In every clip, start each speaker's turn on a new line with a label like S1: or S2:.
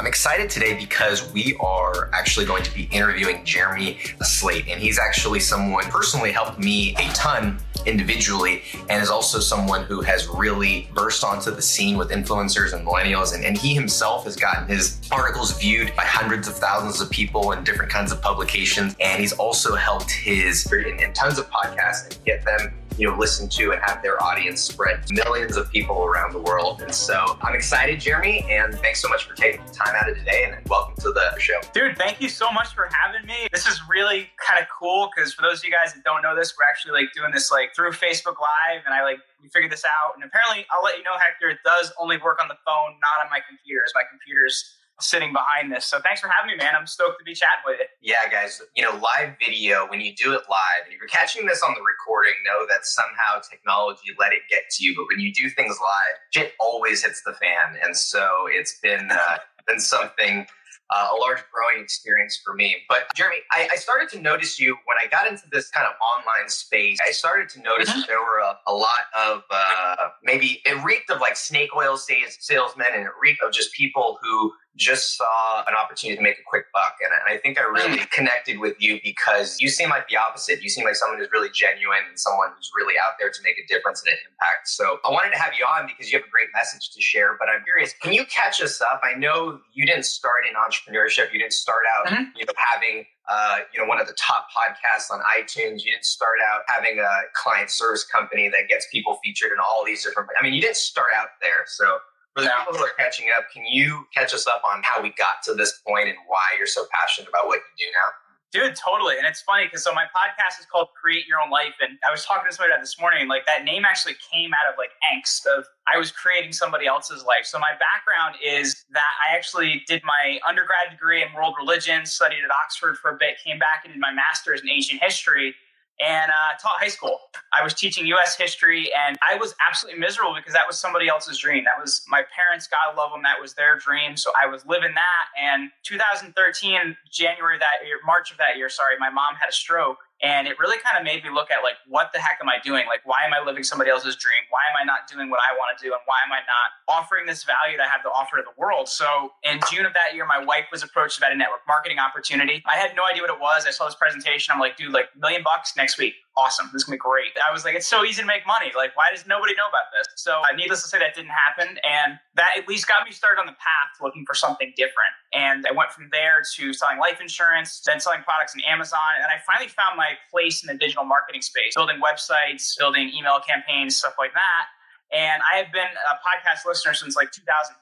S1: I'm excited today because we are actually going to be interviewing Jeremy Slate, and he's actually someone personally helped me a ton individually and is also someone who has really burst onto the scene with influencers and millennials and, and he himself has gotten his articles viewed by hundreds of thousands of people in different kinds of publications and he's also helped his in tons of podcasts and get them you know, listen to and have their audience spread to millions of people around the world. And so I'm excited, Jeremy, and thanks so much for taking the time out of today and welcome to the show.
S2: Dude, thank you so much for having me. This is really kind of cool because for those of you guys that don't know this, we're actually like doing this like through Facebook Live and I like we figured this out. And apparently I'll let you know, Hector, it does only work on the phone, not on my computer, computers. My computer's sitting behind this. So thanks for having me, man. I'm stoked to be chatting with you.
S1: Yeah, guys. You know, live video, when you do it live, if you're catching this on the recording, know that somehow technology let it get to you. But when you do things live, shit always hits the fan. And so it's been, uh, been something uh, a large growing experience for me. But Jeremy, I, I, started to notice you when I got into this kind of online space. I started to notice mm-hmm. that there were a, a lot of uh, maybe it reeked of like snake oil sales, salesmen, and it reeked of just people who just saw an opportunity to make a quick buck. And I think I really mm. connected with you because you seem like the opposite. You seem like someone who's really genuine and someone who's really out there to make a difference and an impact. So I wanted to have you on because you have a great message to share. But I'm curious, can you catch us up? I know you didn't start in entrepreneurship. You didn't start out, mm-hmm. you know, having uh, you know, one of the top podcasts on iTunes. You didn't start out having a client service company that gets people featured in all these different. I mean, you didn't start out there. So for the people who are catching up, can you catch us up on how we got to this point and why you're so passionate about what you do now?
S2: Dude, totally. And it's funny because so my podcast is called Create Your Own Life. And I was talking to somebody about this morning, like that name actually came out of like angst of I was creating somebody else's life. So my background is that I actually did my undergrad degree in world religion, studied at Oxford for a bit, came back and did my master's in ancient history and uh, taught high school. I was teaching U.S. history, and I was absolutely miserable because that was somebody else's dream. That was my parents, God love them, that was their dream. So I was living that. And 2013, January that year, March of that year, sorry, my mom had a stroke. And it really kind of made me look at like, what the heck am I doing? Like, why am I living somebody else's dream? Why am I not doing what I want to do? And why am I not offering this value that I have to offer to the world? So in June of that year, my wife was approached about a network marketing opportunity. I had no idea what it was. I saw this presentation. I'm like, dude, like million bucks next week awesome. This is gonna be great. I was like, it's so easy to make money. Like, why does nobody know about this? So, uh, needless to say, that didn't happen, and that at least got me started on the path looking for something different. And I went from there to selling life insurance, then selling products in Amazon, and I finally found my place in the digital marketing space, building websites, building email campaigns, stuff like that. And I have been a podcast listener since like 2004.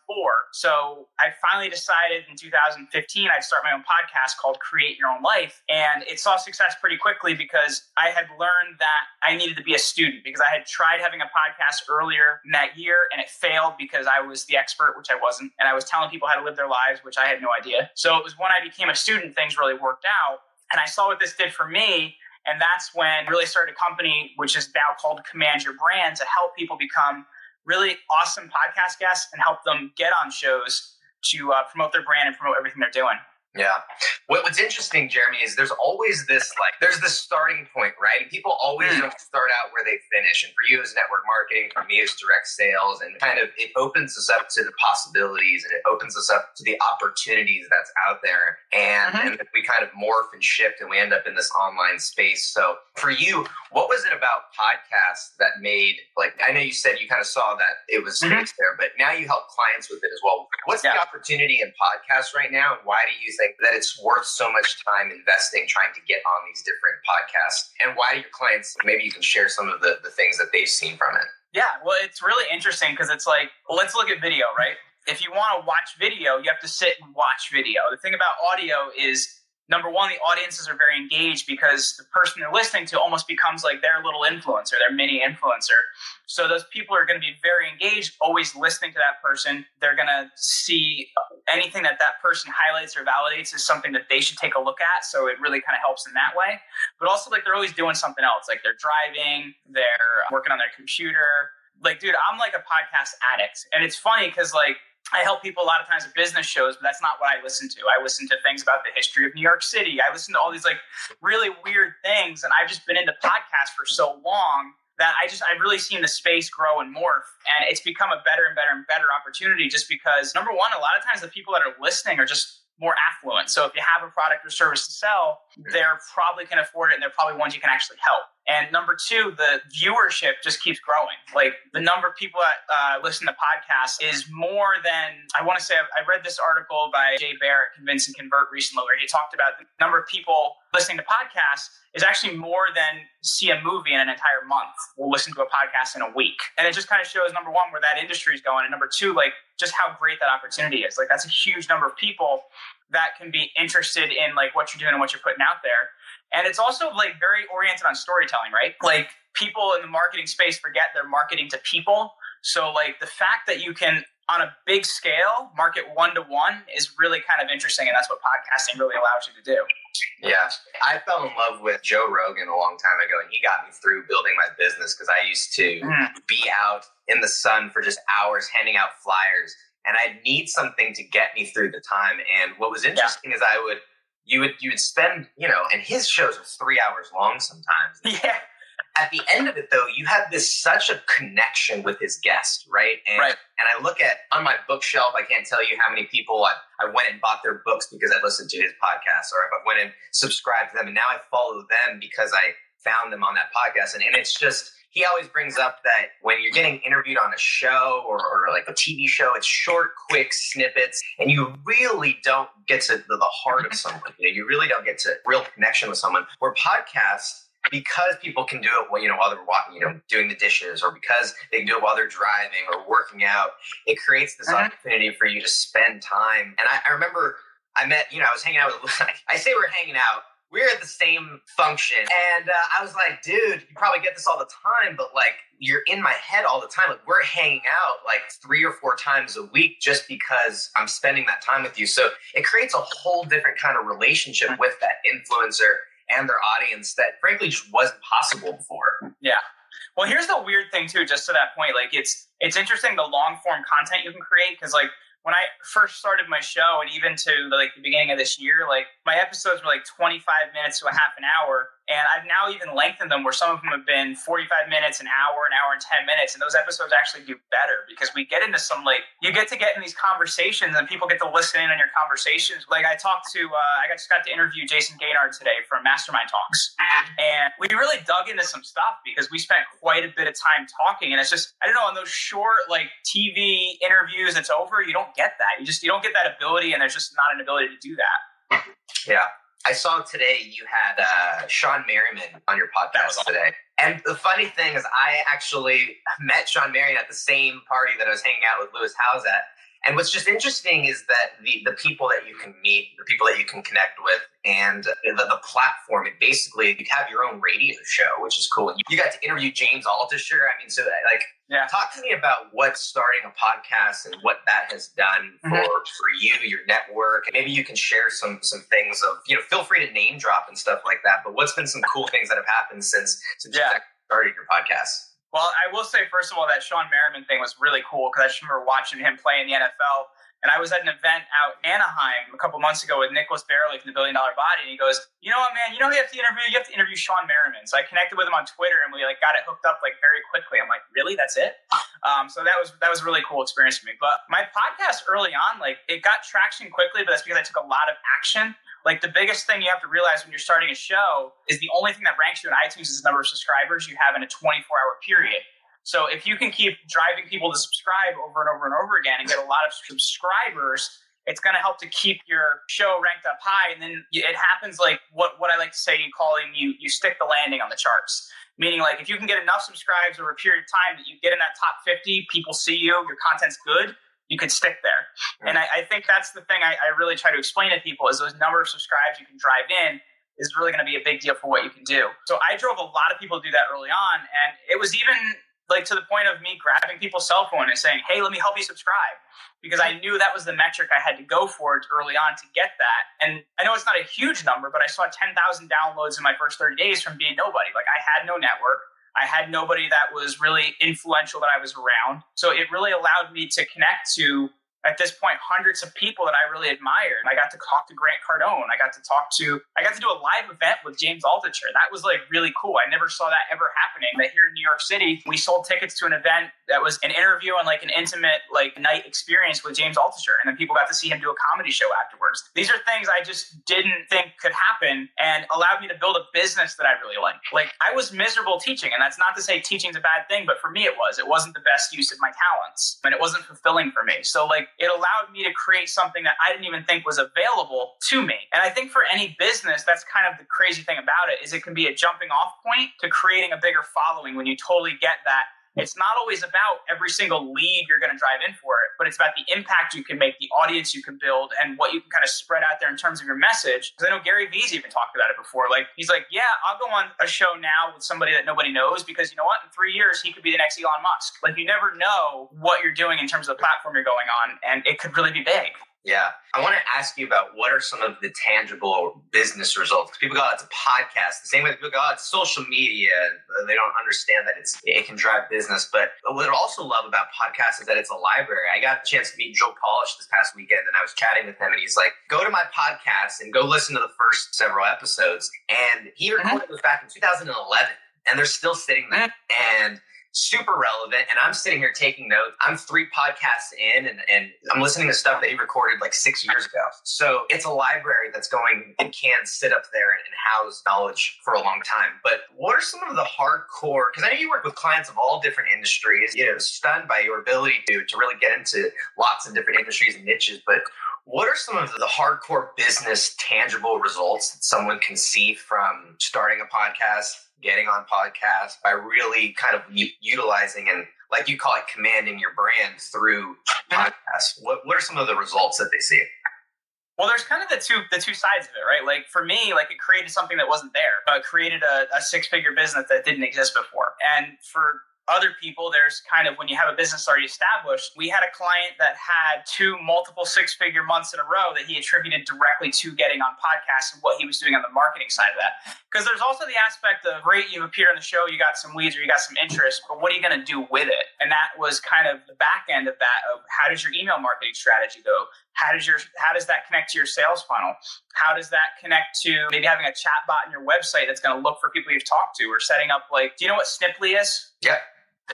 S2: So I finally decided in 2015 I'd start my own podcast called Create Your Own Life. And it saw success pretty quickly because I had learned that I needed to be a student because I had tried having a podcast earlier in that year and it failed because I was the expert, which I wasn't. And I was telling people how to live their lives, which I had no idea. So it was when I became a student, things really worked out. And I saw what this did for me and that's when really started a company, which is now called Command Your Brand, to help people become really awesome podcast guests and help them get on shows to uh, promote their brand and promote everything they're doing.
S1: Yeah. What, what's interesting, Jeremy, is there's always this like there's this starting point, right? People always mm. don't start out where they finish. And for you as network marketing, for me as direct sales, and kind of it opens us up to the possibilities and it opens us up to the opportunities that's out there. And mm-hmm. and we kind of morph and shift and we end up in this online space. So for you, what was it about podcasts that made like I know you said you kind of saw that it was mm-hmm. there, but now you help clients with it as well. What's yeah. the opportunity in podcasts right now, and why do you that it's worth so much time investing trying to get on these different podcasts? And why do your clients, maybe you can share some of the, the things that they've seen from it?
S2: Yeah, well, it's really interesting because it's like, let's look at video, right? If you want to watch video, you have to sit and watch video. The thing about audio is number one, the audiences are very engaged because the person they're listening to almost becomes like their little influencer, their mini influencer. So those people are going to be very engaged, always listening to that person. They're going to see anything that that person highlights or validates is something that they should take a look at. So it really kind of helps in that way. But also, like, they're always doing something else. Like, they're driving, they're working on their computer. Like, dude, I'm like a podcast addict. And it's funny because, like, I help people a lot of times at business shows, but that's not what I listen to. I listen to things about the history of New York City. I listen to all these like really weird things, and I've just been into podcasts for so long that I just I've really seen the space grow and morph, and it's become a better and better and better opportunity. Just because number one, a lot of times the people that are listening are just more affluent. So if you have a product or service to sell, they're probably can afford it and they're probably ones you can actually help. And number two, the viewership just keeps growing. Like the number of people that uh, listen to podcasts is more than, I want to say, I read this article by Jay Barrett, Convince and Convert recently, where he talked about the number of people listening to podcasts is actually more than see a movie in an entire month. We'll listen to a podcast in a week. And it just kind of shows, number one, where that industry is going. And number two, like just how great that opportunity is. Like that's a huge number of people that can be interested in like what you're doing and what you're putting out there. And it's also like very oriented on storytelling, right? Like people in the marketing space forget they're marketing to people. So like the fact that you can on a big scale market one to one is really kind of interesting and that's what podcasting really allows you to do.
S1: Yeah. I fell in love with Joe Rogan a long time ago and he got me through building my business because I used to mm. be out in the sun for just hours handing out flyers and I'd need something to get me through the time. And what was interesting yeah. is I would you would you would spend you know, and his shows are three hours long sometimes.
S2: Yeah.
S1: At the end of it, though, you have this such a connection with his guest, right? And
S2: right.
S1: and I look at on my bookshelf. I can't tell you how many people I, I went and bought their books because I listened to his podcast, or I went and subscribed to them, and now I follow them because I found them on that podcast. And, and it's just he always brings up that when you're getting interviewed on a show or, or, like a TV show, it's short, quick snippets, and you really don't get to the, the heart of someone. You know, you really don't get to real connection with someone. Where podcasts, because people can do it while you know while they're walking, you know, doing the dishes, or because they can do it while they're driving or working out, it creates this uh-huh. opportunity for you to spend time. And I, I remember I met, you know, I was hanging out with. I say we're hanging out we are at the same function. And uh, I was like, dude, you probably get this all the time, but like, you're in my head all the time. Like, we're hanging out like three or four times a week just because I'm spending that time with you. So it creates a whole different kind of relationship with that influencer and their audience that frankly just wasn't possible before.
S2: Yeah. Well, here's the weird thing too, just to that point, like it's it's interesting the long form content you can create because like when I first started my show and even to like the beginning of this year, like my episodes were like 25 minutes to a half an hour. And I've now even lengthened them where some of them have been 45 minutes, an hour, an hour and 10 minutes. And those episodes actually do better because we get into some like, you get to get in these conversations and people get to listen in on your conversations. Like I talked to, uh, I just got to interview Jason Gaignard today from Mastermind Talks. And we really dug into some stuff because we spent quite a bit of time talking. And it's just, I don't know, on those short like TV interviews, it's over. You don't get that. You just, you don't get that ability and there's just not an ability to do that.
S1: Yeah. I saw today you had uh, Shawne Merriman on your podcast awesome. today. And the funny thing is, I actually met Shawne Merriman at the same party that I was hanging out with Lewis Howes at. And what's just interesting is that the, the people that you can meet, the people that you can connect with, and the, the platform, it basically, you have your own radio show, which is cool. You got to interview James Altucher. I mean, so like, yeah. talk to me about what starting a podcast and what that has done for, mm-hmm. for you, your network. Maybe you can share some some things of, you know, feel free to name drop and stuff like that. But what's been some cool things that have happened since, since yeah. you started your podcast?
S2: Well, I will say, first of all, that Shawne Merriman thing was really cool because I just remember watching him play in the NFL and I was at an event out in Anaheim a couple months ago with Nicholas Bayerle from the Billion Dollar Body, and he goes, "You know what, man? You know you have to interview? You have to interview Shawne Merriman." So I connected with him on Twitter, and we like got it hooked up like very quickly. I'm like, "Really? That's it?" Um, so that was that was a really cool experience for me. But my podcast early on, like, it got traction quickly, but that's because I took a lot of action. Like the biggest thing you have to realize when you're starting a show is the only thing that ranks you in iTunes is the number of subscribers you have in a 24 hour period. So if you can keep driving people to subscribe over and over and over again and get a lot of subscribers, it's going to help to keep your show ranked up high. And then it happens like what, what I like to say, in calling you, you stick the landing on the charts. Meaning like if you can get enough subscribes over a period of time that you get in that top 50, people see you, your content's good, you could stick there. And I, I, think that's the thing I, I really try to explain to people is those number of subscribes you can drive in is really going to be a big deal for what you can do. So I drove a lot of people to do that early on. And it was even like to the point of me grabbing people's cell phone and saying, "Hey, let me help you subscribe," because I knew that was the metric I had to go for early on to get that. And I know it's not a huge number, but I saw 10,000 downloads in my first 30 days from being nobody. Like I had no network. I had nobody that was really influential that I was around. So it really allowed me to connect to at this point hundreds of people that I really admired. I got to talk to Grant Cardone. I got to talk to I got to do a live event with James Altucher. That was like really cool. I never saw that ever happening. That here in New York City, we sold tickets to an event that was an interview and like an intimate like night experience with James Altucher, and then people got to see him do a comedy show afterwards. These are things I just didn't think could happen, and allowed me to build a business that I really like. Like I was miserable teaching, and that's not to say teaching's a bad thing, but for me it was. It wasn't the best use of my talents, and it wasn't fulfilling for me. So like it allowed me to create something that I didn't even think was available to me. And I think for any business, that's kind of the crazy thing about it is it can be a jumping off point to creating a bigger following when you totally get that it's not always about every single lead you're going to drive in for it, but it's about the impact you can make, the audience you can build, and what you can kind of spread out there in terms of your message. Because I know Gary Vee's even talked about it before. Like, he's like, yeah, I'll go on a show now with somebody that nobody knows because you know what? In three years, he could be the next Elon Musk. Like, you never know what you're doing in terms of the platform you're going on, and it could really be big.
S1: Yeah. I want to ask you about what are some of the tangible business results? People go, oh, it's a podcast. The same way people go, oh, it's social media. They don't understand that it's it can drive business. But what I also love about podcasts is that it's a library. I got the chance to meet Joe Polish this past weekend and I was chatting with him and he's like, go to my podcast and go listen to the first several episodes. And he recorded this back in 2011 and they're still sitting there. Mm-hmm. And super relevant. And I'm sitting here taking notes. I'm three podcasts in and, and I'm listening to stuff that he recorded like six years ago. So it's a library that's going and can sit up there and, and house knowledge for a long time. But what are some of the hardcore, because I know you work with clients of all different industries, you know, stunned by your ability to, to really get into lots of different industries and niches. But what are some of the hardcore business tangible results that someone can see from starting a podcast, getting on podcasts by really kind of u- utilizing and like you call it commanding your brand through podcasts what, what are some of the results that they see
S2: well, there's kind of the two the two sides of it, right? Like for me, like it created something that wasn't there, but created a, a six figure business that didn't exist before. And for other people, there's kind of when you have a business already established. We had a client that had two multiple six figure months in a row that he attributed directly to getting on podcasts and what he was doing on the marketing side of that. Because there's also the aspect of great, you appear on the show, you got some leads or you got some interest, but what are you going to do with it? And that was kind of the back end of that of how does your email marketing strategy go? How does your how does that connect to your sales funnel? How does that connect to maybe having a chat bot in your website that's going to look for people you've talked to or setting up like, do you know what Sniply is?
S1: Yeah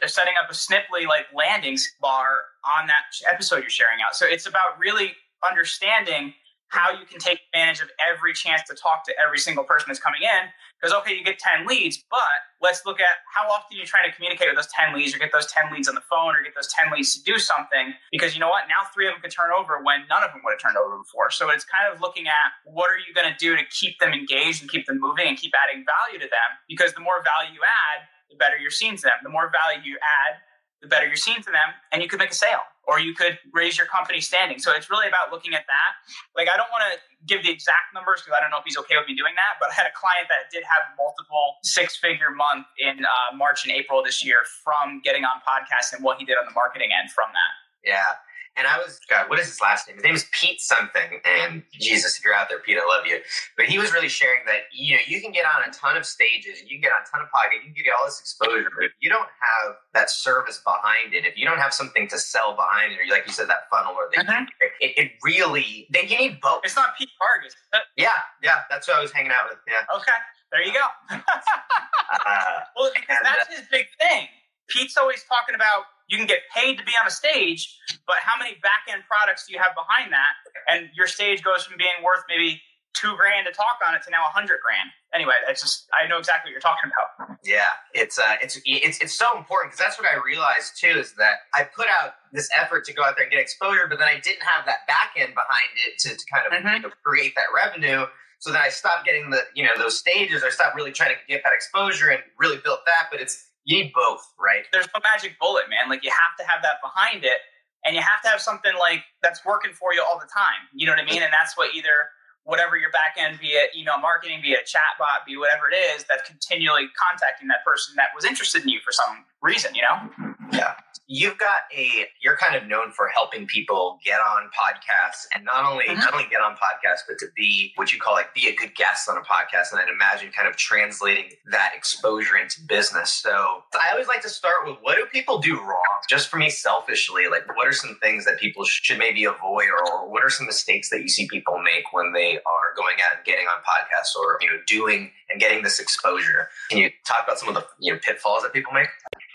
S2: they're setting up a Sniply like landings bar on that episode you're sharing out. So it's about really understanding how you can take advantage of every chance to talk to every single person that's coming in. Because okay, you get 10 leads, but let's look at how often you're trying to communicate with those 10 leads or get those 10 leads on the phone or get those 10 leads to do something. Because you know what? Now three of them could turn over when none of them would have turned over before. So it's kind of looking at what are you going to do to keep them engaged and keep them moving and keep adding value to them. Because the more value you add, the better you're seen to them. The more value you add, the better you're seen to them, and you could make a sale or you could raise your company standing. So it's really about looking at that. Like, I don't want to give the exact numbers because I don't know if he's okay with me doing that, but I had a client that did have multiple six figure month in uh, March and April this year from getting on podcasts and what he did on the marketing end from that.
S1: Yeah. And I was, God, what is his last name? His name is Pete something. And Jesus, if you're out there, Pete, I love you. But he was really sharing that, you know, you can get on a ton of stages and you can get on a ton of podcasts, you can get all this exposure. But if you don't have that service behind it, if you don't have something to sell behind it, or like you said, that funnel or the, mm-hmm. it, it, really, then you need both.
S2: It's not Pete Vargas.
S1: Yeah, yeah. That's what I was hanging out with. Yeah.
S2: Okay. There you go. uh, well, because that's uh, his big thing. Pete's always talking about you can get paid to be on a stage, but how many back end products do you have behind that? And your stage goes from being worth maybe two grand to talk on it to now a hundred grand. Anyway, it's just I know exactly what you're talking about.
S1: Yeah, it's uh, it's it's it's so important because that's what I realized too is that I put out this effort to go out there and get exposure, but then I didn't have that back end behind it to, to kind of mm-hmm. you know, create that revenue. So then I stopped getting the you know those stages. I stopped really trying to get that exposure and really built that. But it's you need both, right?
S2: There's no magic bullet, man. Like you have to have that behind it, and you have to have something like that's working for you all the time. You know what I mean? And that's what either whatever your back end, be it email marketing, be it chat bot, be whatever it is, that's continually contacting that person that was interested in you for some reason. You know?
S1: Yeah. You've got a you're kind of known for helping people get on podcasts and not only mm-hmm. not only get on podcasts, but to be what you call like be a good guest on a podcast. And I'd imagine kind of translating that exposure into business. So I always like to start with what do people do wrong? Just for me selfishly, like what are some things that people should maybe avoid or, or what are some mistakes that you see people make when they are going out and getting on podcasts or you know doing and getting this exposure? Can you talk about some of the you know pitfalls that people make?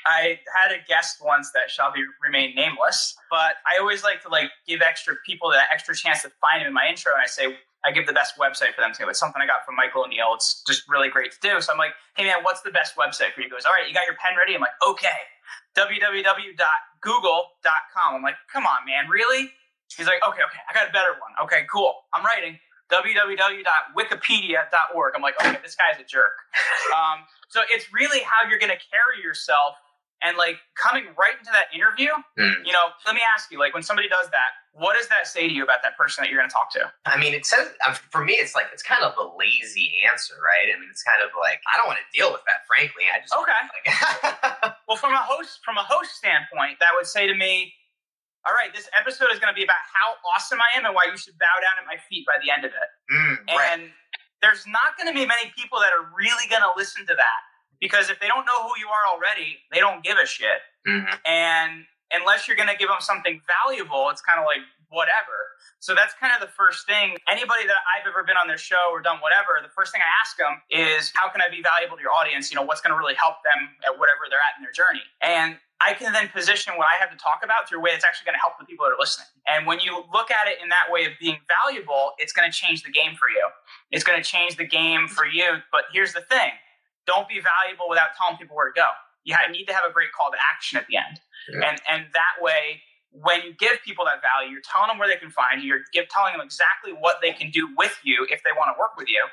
S2: I had a guest once that shall be remain nameless, but I always like to like give extra people that extra chance to find him in my intro, and I say I give the best website for them to. It's something I got from Michael O'Neal. It's just really great to do. So I'm like, hey man, what's the best website for you? He goes, all right, you got your pen ready? I'm like, okay, www.google.com. I'm like, come on, man, really? He's like, okay, okay, I got a better one. Okay, cool. I'm writing www.wikipedia.org. I'm like, okay, this guy's a jerk. Um, so it's really how you're going to carry yourself and like coming right into that interview, mm. you know, let me ask you, like when somebody does that, what does that say to you about that person that you're going to talk to?
S1: I mean, it says um, for me, it's like it's kind of a lazy answer, right? I mean, it's kind of like I don't want to deal with that. Frankly, I just
S2: okay. Like well, from a host from a host standpoint, that would say to me, all right, this episode is going to be about how awesome I am and why you should bow down at my feet by the end of it. Mm, and right. there's not going to be many people that are really going to listen to that because if they don't know who you are already, they don't give a shit. Mm-hmm. And unless you're going to give them something valuable, it's kind of like whatever. So that's kind of the first thing. Anybody that I've ever been on their show or done whatever, the first thing I ask them is, how can I be valuable to your audience? You know, what's going to really help them at whatever they're at in their journey? And I can then position what I have to talk about through a way that's actually going to help the people that are listening. And when you look at it in that way of being valuable, it's going to change the game for you. It's going to change the game for you. But here's the thing don't be valuable without telling people where to go. You need to have a great call to action at the end. Yeah. And, and that way, when you give people that value, you're telling them where they can find you. You're give, telling them exactly what they can do with you if they want to work with you.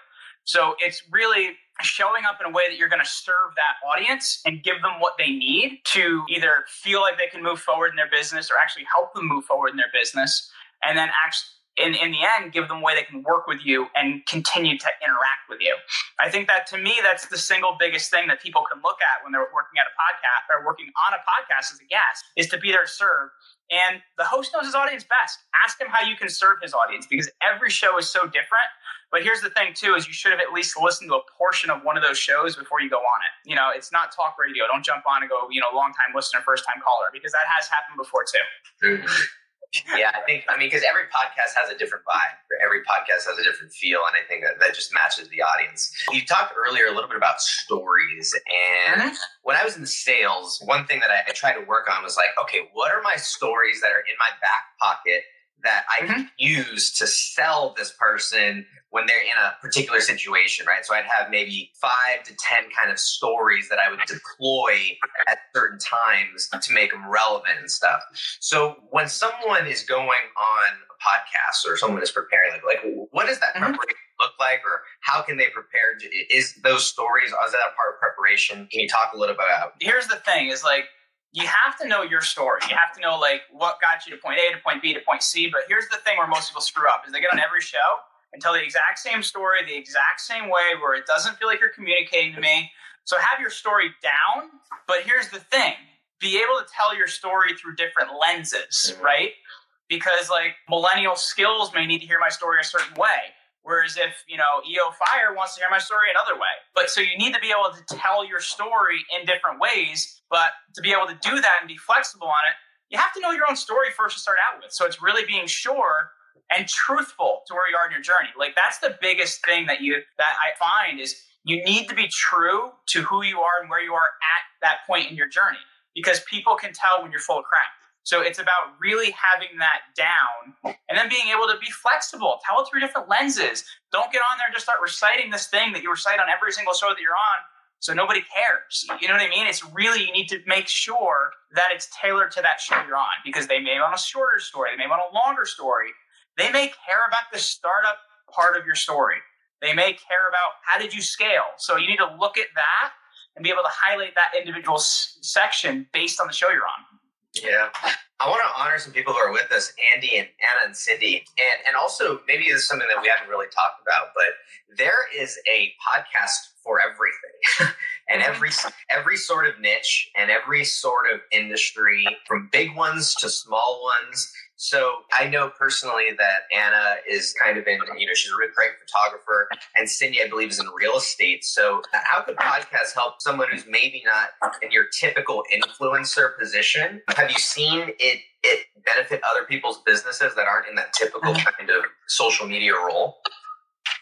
S2: So it's really showing up in a way that you're going to serve that audience and give them what they need to either feel like they can move forward in their business or actually help them move forward in their business. And then actually in, in the end, give them a way they can work with you and continue to interact with you. I think that to me, that's the single biggest thing that people can look at when they're working at a podcast or working on a podcast as a guest is to be there to serve. And the host knows his audience best. Ask him how you can serve his audience because every show is so different. But here's the thing too: is you should have at least listened to a portion of one of those shows before you go on it. You know, it's not talk radio. Don't jump on and go, you know, long time listener, first time caller, because that has happened before too.
S1: Yeah, I think I mean because every podcast has a different vibe. Every podcast has a different feel, and I think that that just matches the audience. You talked earlier a little bit about stories, and mm-hmm. when I was in sales, one thing that I, I tried to work on was like, okay, what are my stories that are in my back pocket that I mm-hmm. can use to sell this person when they're in a particular situation, right? So I'd have maybe five to 10 kind of stories that I would deploy at certain times to make them relevant and stuff. So when someone is going on a podcast or someone is preparing, like, like what does that mm-hmm. preparation look like or how can they prepare? Is those stories, is that a part of preparation? Can you talk a little bit about?
S2: Here's the thing is like, you have to know your story. You have to know like what got you to point A to point B to point C. But here's the thing where most people screw up is they get on every show and tell the exact same story the exact same way where it doesn't feel like you're communicating to me. So have your story down. But here's the thing be able to tell your story through different lenses, mm-hmm. right? Because like millennial skills may need to hear my story a certain way. Whereas if, you know, EO Fire wants to hear my story another way. But so you need to be able to tell your story in different ways. But to be able to do that and be flexible on it, you have to know your own story first to start out with. So it's really being sure and truthful to where you are in your journey. Like that's the biggest thing that you that I find is you need to be true to who you are and where you are at that point in your journey because people can tell when you're full of crap. So it's about really having that down and then being able to be flexible, tell it through different lenses. Don't get on there and just start reciting this thing that you recite on every single show that you're on so nobody cares. You know what I mean? It's really, you need to make sure that it's tailored to that show you're on because they may want a shorter story, they may want a longer story. They may care about the startup part of your story. They may care about how did you scale. So you need to look at that and be able to highlight that individual s- section based on the show you're on.
S1: Yeah. I want to honor some people who are with us, Andy and Anna and Cindy. And and also maybe this is something that we haven't really talked about, but there is a podcast for everything. and every every sort of niche and every sort of industry, from big ones to small ones. So I know personally that Anna is kind of in, you know, she's a really great photographer, and Cindy, I believe, is in real estate. So how could podcasts help someone who's maybe not in your typical influencer position? Have you seen it it benefit other people's businesses that aren't in that typical mm-hmm. kind of social media role?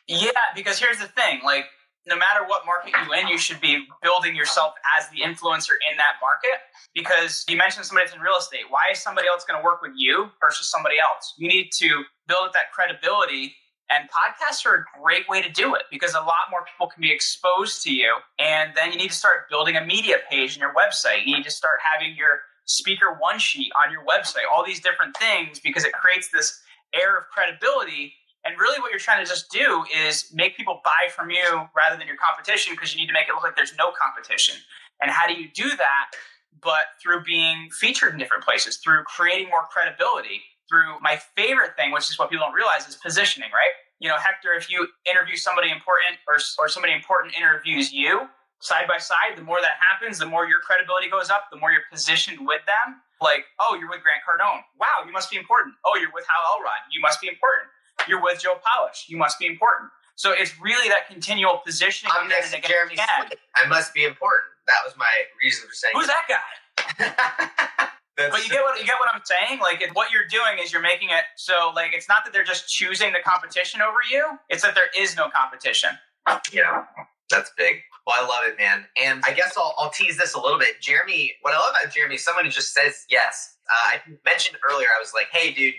S2: Yeah, because here's the thing, like no matter what market you're in, you should be building yourself as the influencer in that market. Because you mentioned somebody that's in real estate. Why is somebody else going to work with you versus somebody else? You need to build that credibility. And podcasts are a great way to do it because a lot more people can be exposed to you. And then you need to start building a media page in your website. You need to start having your speaker one sheet on your website, all these different things because it creates this air of credibility and really, what you're trying to just do is make people buy from you rather than your competition because you need to make it look like there's no competition. And how do you do that? But through being featured in different places, through creating more credibility, through my favorite thing, which is what people don't realize, is positioning, right? You know, Hector, if you interview somebody important or, or somebody important interviews you side by side, the more that happens, the more your credibility goes up, the more you're positioned with them. Like, oh, you're with Grant Cardone. Wow, you must be important. Oh, you're with Hal Elrod. You must be important you're with Joe Polish. You must be important. So it's really that continual positioning.
S1: I'm next to Jeremy I must be important. That was my reason for saying.
S2: Who's that guy? but you get what you get what I'm saying. Like what you're doing is you're making it so like it's not that they're just choosing the competition over you. It's that there is no competition.
S1: Yeah, that's big. Well, I love it, man. And I guess I'll, I'll tease this a little bit. Jeremy, what I love about Jeremy is someone who just says yes. Uh, I mentioned earlier, I was like, hey, dude,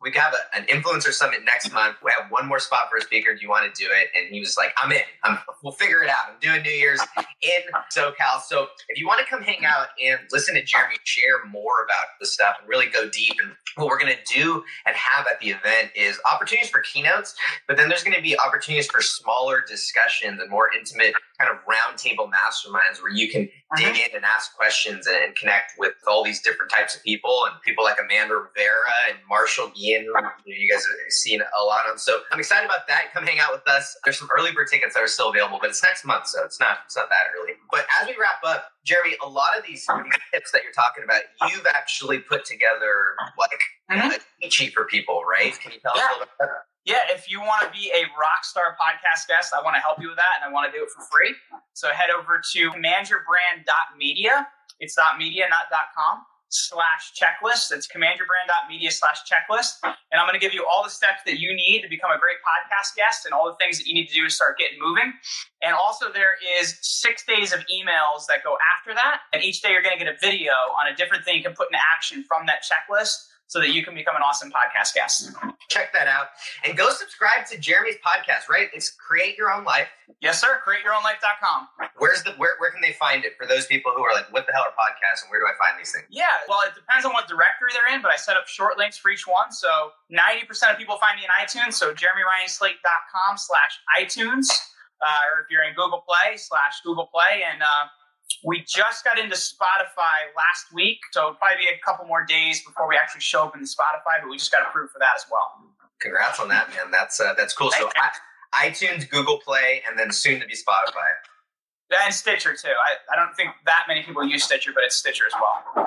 S1: we have a, an influencer summit next month. We have one more spot for a speaker. Do you want to do it? And he was like, I'm in. I'm, we'll figure it out. I'm doing New Year's in SoCal. So if you want to come hang out and listen to Jeremy share more about the stuff and really go deep and what we're going to do and have at the event is opportunities for keynotes, but then there's going to be opportunities for smaller discussions and more intimate kind of roundtable masterminds where you can dig mm-hmm. in and ask questions and connect with all these different types of people and people like Amanda Rivera and Marshall Guillen, who you guys have seen a lot on. So I'm excited about that. Come hang out with us. There's some early bird tickets that are still available, but it's next month, so it's not it's not that early. But as we wrap up, Jeremy, a lot of these, tips that you're talking about, you've actually put together like mm-hmm. a for people, right? Can you tell yeah. us a little bit about that?
S2: Yeah, if you want to be a rock star podcast guest, I want to help you with that and I want to do it for free. So head over to commandyourbrand.media. It's dot .media, not dot .com slash checklist. It's commandyourbrand.media slash checklist. And I'm going to give you all the steps that you need to become a great podcast guest and all the things that you need to do to start getting moving. And also there is six days of emails that go after that. And each day you're going to get a video on a different thing you can put into action from that checklist so that you can become an awesome podcast guest.
S1: Check that out. And go subscribe to Jeremy's podcast, right? It's Create Your Own Life.
S2: Yes, sir. CreateYourOwnLife.com.
S1: Where's the where, where can they find it for those people who are like, what the hell are podcasts and where do I find these things?
S2: Yeah, well, it depends on what directory they're in, but I set up short links for each one. So 90% of people find me in iTunes. So jeremyryanslate.com slash iTunes. Uh, or if you're in Google Play slash Google Play and uh, we just got into Spotify last week, so it'll probably be a couple more days before we actually show up in Spotify, but we just got approved for that as well.
S1: Congrats on that, man. That's uh, that's cool. So I, iTunes, Google Play, and then soon to be Spotify.
S2: And Stitcher too. I, I don't think that many people use Stitcher, but it's Stitcher as well.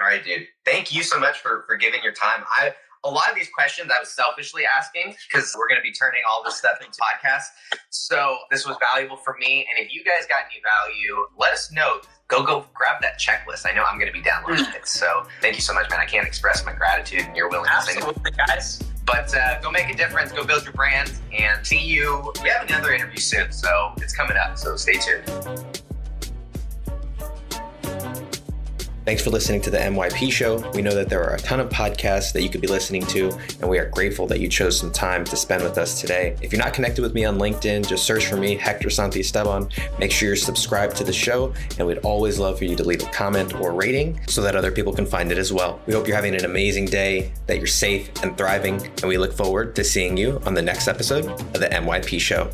S1: All right, dude. Thank you so much for for giving your time. I a lot of these questions I was selfishly asking because we're going to be turning all this stuff into podcasts. So this was valuable for me. And if you guys got any value, let us know. Go, go grab that checklist. I know I'm going to be downloading it. So thank you so much, man. I can't express my gratitude and your willingness.
S2: Absolutely, guys.
S1: But uh, go make a difference. Go build your brand and see you. We have another interview soon. So it's coming up. So stay tuned. Thanks for listening to the MYP show. We know that there are a ton of podcasts that you could be listening to, and we are grateful that you chose some time to spend with us today. If you're not connected with me on LinkedIn, just search for me, Hector Santiesteban. Make sure you're subscribed to the show, and we'd always love for you to leave a comment or rating so that other people can find it as well. We hope you're having an amazing day, that you're safe and thriving, and we look forward to seeing you on the next episode of the MYP show.